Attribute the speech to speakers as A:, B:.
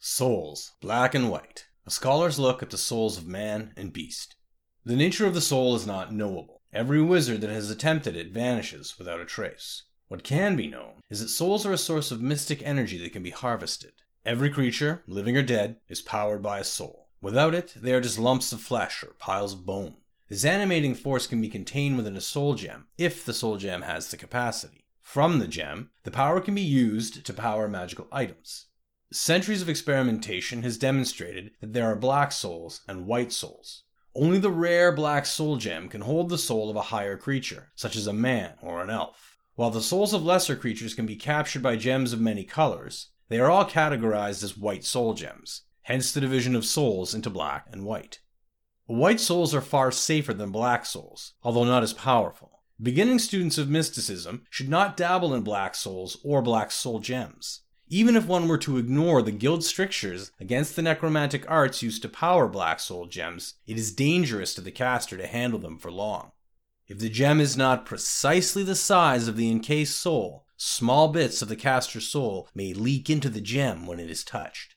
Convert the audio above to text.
A: Souls, black and white. A scholar's look at the souls of man and beast. The nature of the soul is not knowable. Every wizard that has attempted it vanishes without a trace. What can be known is that souls are a source of mystic energy that can be harvested. Every creature, living or dead, is powered by a soul. Without it, they are just lumps of flesh or piles of bone. This animating force can be contained within a soul gem, if the soul gem has the capacity. From the gem, the power can be used to power magical items. Centuries of experimentation has demonstrated that there are black souls and white souls. Only the rare black soul gem can hold the soul of a higher creature, such as a man or an elf. While the souls of lesser creatures can be captured by gems of many colors, they are all categorized as white soul gems, hence the division of souls into black and white. White souls are far safer than black souls, although not as powerful. Beginning students of mysticism should not dabble in black souls or black soul gems. Even if one were to ignore the guild strictures against the necromantic arts used to power black soul gems, it is dangerous to the caster to handle them for long. If the gem is not precisely the size of the encased soul, small bits of the caster's soul may leak into the gem when it is touched.